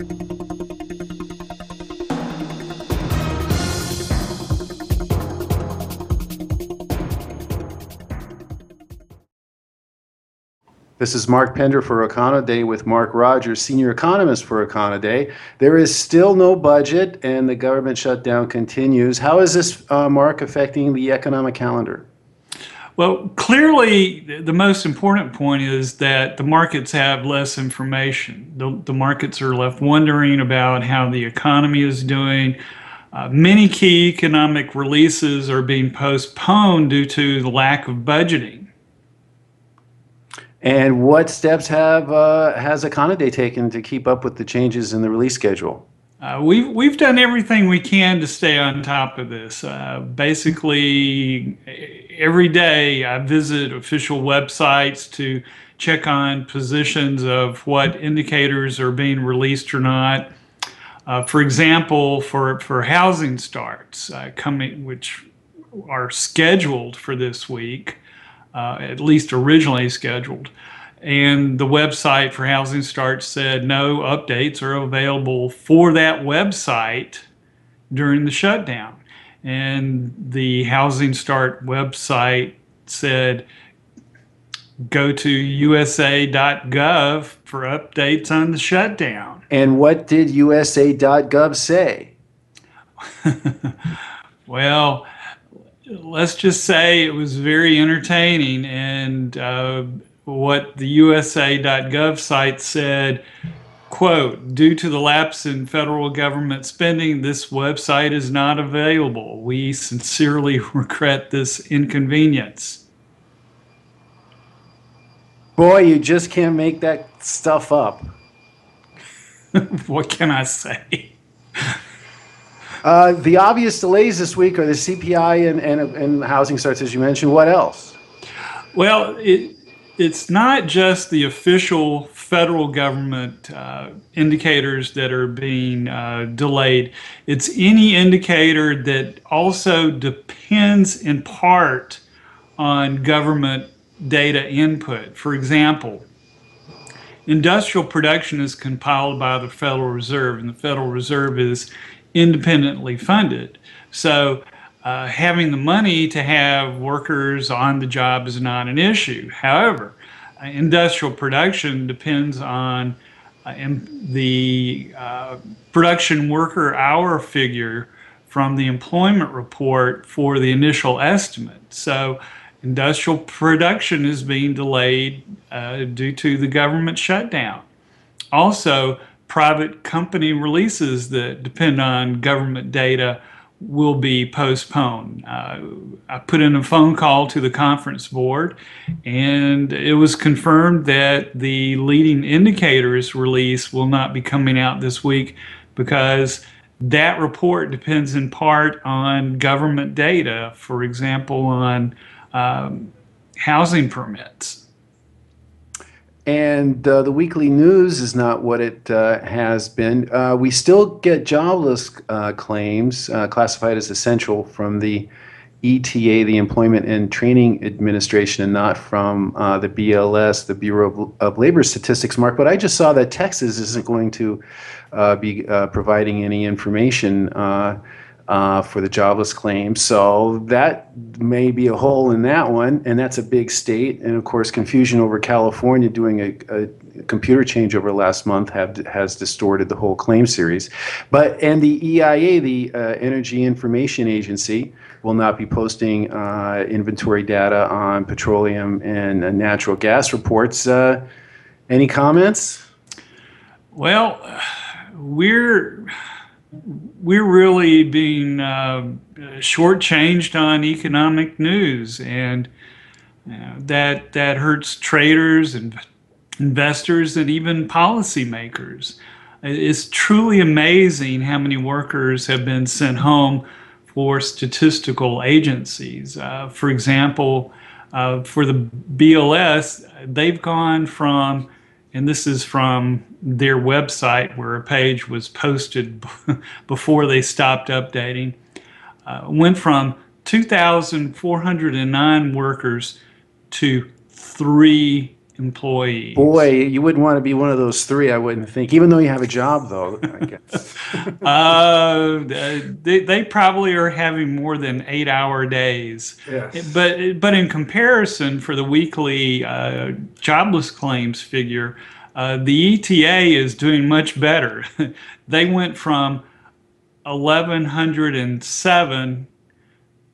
This is Mark Pender for Econoday with Mark Rogers, senior economist for Econoday. There is still no budget, and the government shutdown continues. How is this, uh, Mark, affecting the economic calendar? Well, clearly, the most important point is that the markets have less information. The, the markets are left wondering about how the economy is doing. Uh, many key economic releases are being postponed due to the lack of budgeting. And what steps have uh, has Econoday taken to keep up with the changes in the release schedule? Uh, we've we've done everything we can to stay on top of this. Uh, basically, every day I visit official websites to check on positions of what indicators are being released or not. Uh, for example, for for housing starts uh, coming, which are scheduled for this week, uh, at least originally scheduled. And the website for Housing Start said no updates are available for that website during the shutdown. And the Housing Start website said go to usa.gov for updates on the shutdown. And what did usa.gov say? well, let's just say it was very entertaining. And uh, what the USA.gov site said, quote, due to the lapse in federal government spending, this website is not available. We sincerely regret this inconvenience. Boy, you just can't make that stuff up. what can I say? Uh, the obvious delays this week are the CPI and, and, and housing starts, as you mentioned. What else? Well, it, it's not just the official federal government uh, indicators that are being uh, delayed. It's any indicator that also depends in part on government data input. For example, industrial production is compiled by the Federal Reserve, and the Federal Reserve is independently funded. So uh, having the money to have workers on the job is not an issue. However, uh, industrial production depends on uh, the uh, production worker hour figure from the employment report for the initial estimate. So industrial production is being delayed uh, due to the government shutdown. Also, private company releases that depend on government data will be postponed. Uh, I put in a phone call to the conference board, and it was confirmed that the leading indicators release will not be coming out this week because that report depends in part on government data, for example, on um, housing permits. And uh, the weekly news is not what it uh, has been. Uh, we still get jobless uh, claims uh, classified as essential from the ETA, the Employment and Training Administration, and not from uh, the BLS, the Bureau of, of, Labor Statistics, Mark. But I just saw that Texas isn't going to be providing any information uh, for the jobless claim. So that may be a hole in that one, and that's a big state. And of course, confusion over California doing a, a computer changeover last month have, has distorted the whole claim series. But and the EIA, the uh, Energy Information Agency, will not be posting uh, inventory data on petroleum and uh, natural gas reports. Uh, any comments? Well, we're we're really being uh, shortchanged on economic news, and that that hurts traders and investors and even policymakers. It's truly amazing how many workers have been sent home for statistical agencies. Uh, for example, uh, for the BLS, they've gone from and this is from their website where a page was posted before they stopped updating, uh, went from 2,409 workers to three employees. Boy, you wouldn't want to be one of those three, I wouldn't think, even though you have a job, though, I guess. uh, they, they probably are having more than eight hour days. Yes. But, but in comparison, for the weekly uh, jobless claims figure, uh, the ETA is doing much better. they went from 1,107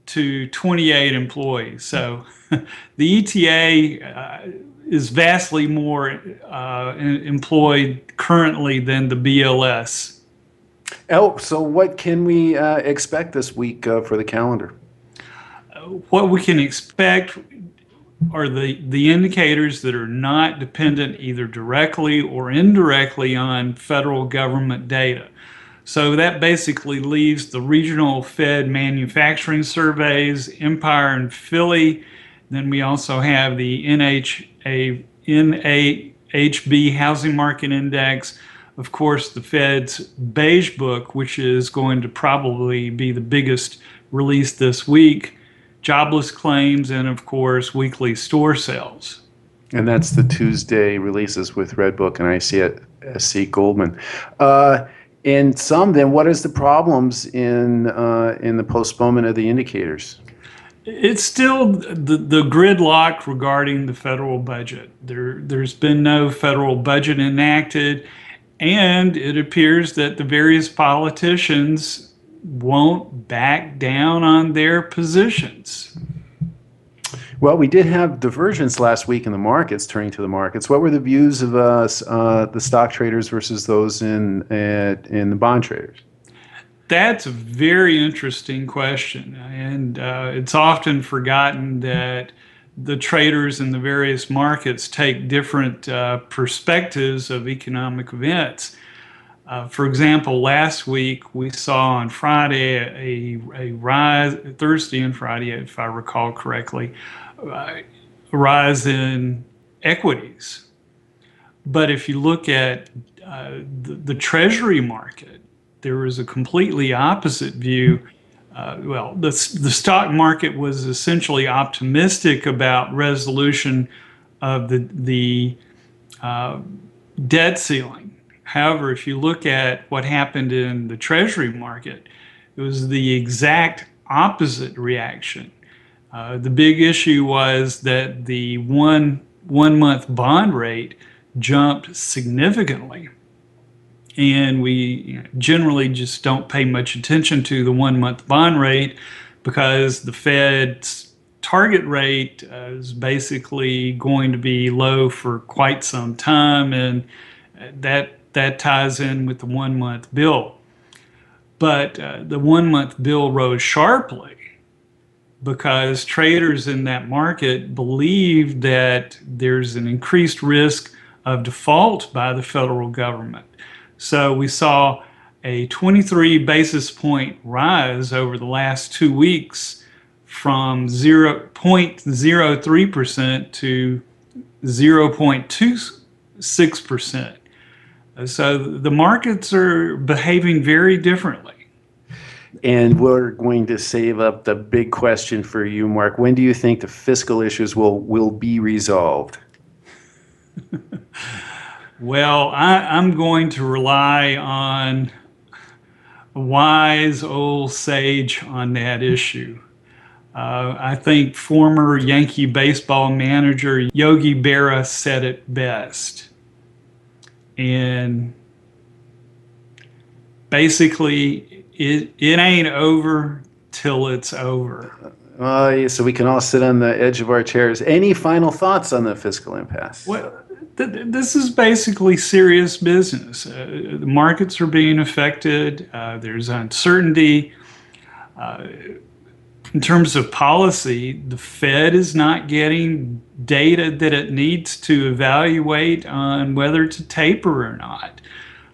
to 28 employees. So the ETA uh, is vastly more uh, employed currently than the BLS. Oh, so what can we uh, expect this week uh, for the calendar? What we can expect are the, the indicators that are not dependent either directly or indirectly on federal government data. So that basically leaves the regional Fed manufacturing surveys, Empire and Philly. Then we also have the NHA, NAHB Housing Market Index. Of course, the Fed's Beige Book, which is going to probably be the biggest release this week, jobless claims, and of course, weekly store sales. And that's the Tuesday releases with Redbook and ICSC Goldman. Uh, in some, then, what is the problems in uh, in the postponement of the indicators? It's still the, the gridlock regarding the federal budget. There, there's been no federal budget enacted, and it appears that the various politicians won't back down on their positions. Well, we did have divergence last week in the markets, turning to the markets. What were the views of us, uh, the stock traders versus those in, uh, in the bond traders? That's a very interesting question. And uh, it's often forgotten that the traders in the various markets take different uh, perspectives of economic events. Uh, for example, last week we saw on Friday a, a rise, Thursday and Friday, if I recall correctly, uh, a rise in equities. But if you look at uh, the, the Treasury market, there was a completely opposite view. Uh, well, the, the stock market was essentially optimistic about resolution of the, the uh, debt ceiling. However, if you look at what happened in the Treasury market, it was the exact opposite reaction. Uh, the big issue was that the one one month bond rate jumped significantly and we generally just don't pay much attention to the one month bond rate because the Fed's target rate uh, is basically going to be low for quite some time, and that that ties in with the one month bill. But uh, the one month bill rose sharply because traders in that market believe that there's an increased risk of default by the federal government. So we saw a 23 basis point rise over the last two weeks from 0.03% to 0.26%. So the markets are behaving very differently. And we're going to save up the big question for you, Mark. When do you think the fiscal issues will, will be resolved? Well, I, am going to rely on a wise old sage on that issue. Uh, I think former Yankee baseball manager Yogi Berra said it best. And basically, it, it ain't over till it's over. Uh, so we can all sit on the edge of our chairs. Any final thoughts on the fiscal impasse? Well, this is basically serious business. Uh, the markets are being affected. Uh, there's uncertainty. In terms of policy, the Fed is not getting data that it needs to evaluate on whether to taper or not.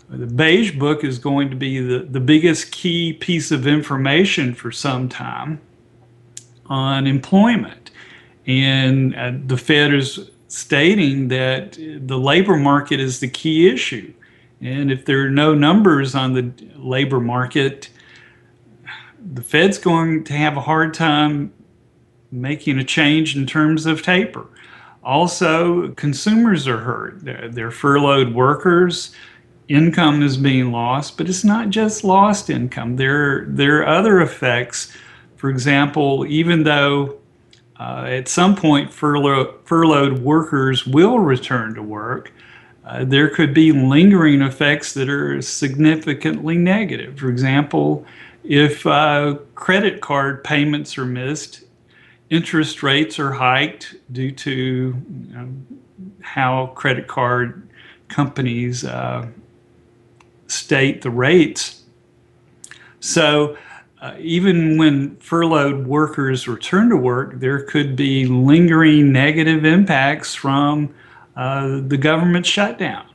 The Beige Book is going to be the, the biggest key piece of information for some time on employment. And uh, the Fed is stating that the labor market is the key issue. And if there are no numbers on the labor market, the Fed's going to have a hard time making a change in terms of taper. Also, consumers are hurt. They're, they're furloughed workers. Income is being lost, but it's not just lost income. There, there are other effects. For example, even though uh, at some point furlough, furloughed workers will return to work, uh, there could be lingering effects that are significantly negative. For example, if uh, credit card payments are missed, interest rates are hiked due to you know, how credit card companies uh, state the rates. So, uh, even when furloughed workers return to work, there could be lingering negative impacts from uh, the government shutdown.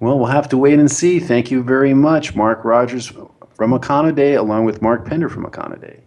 Well, we'll have to wait and see. Thank you very much, Mark Rogers from Econoday, along with Mark Pender from Econoday.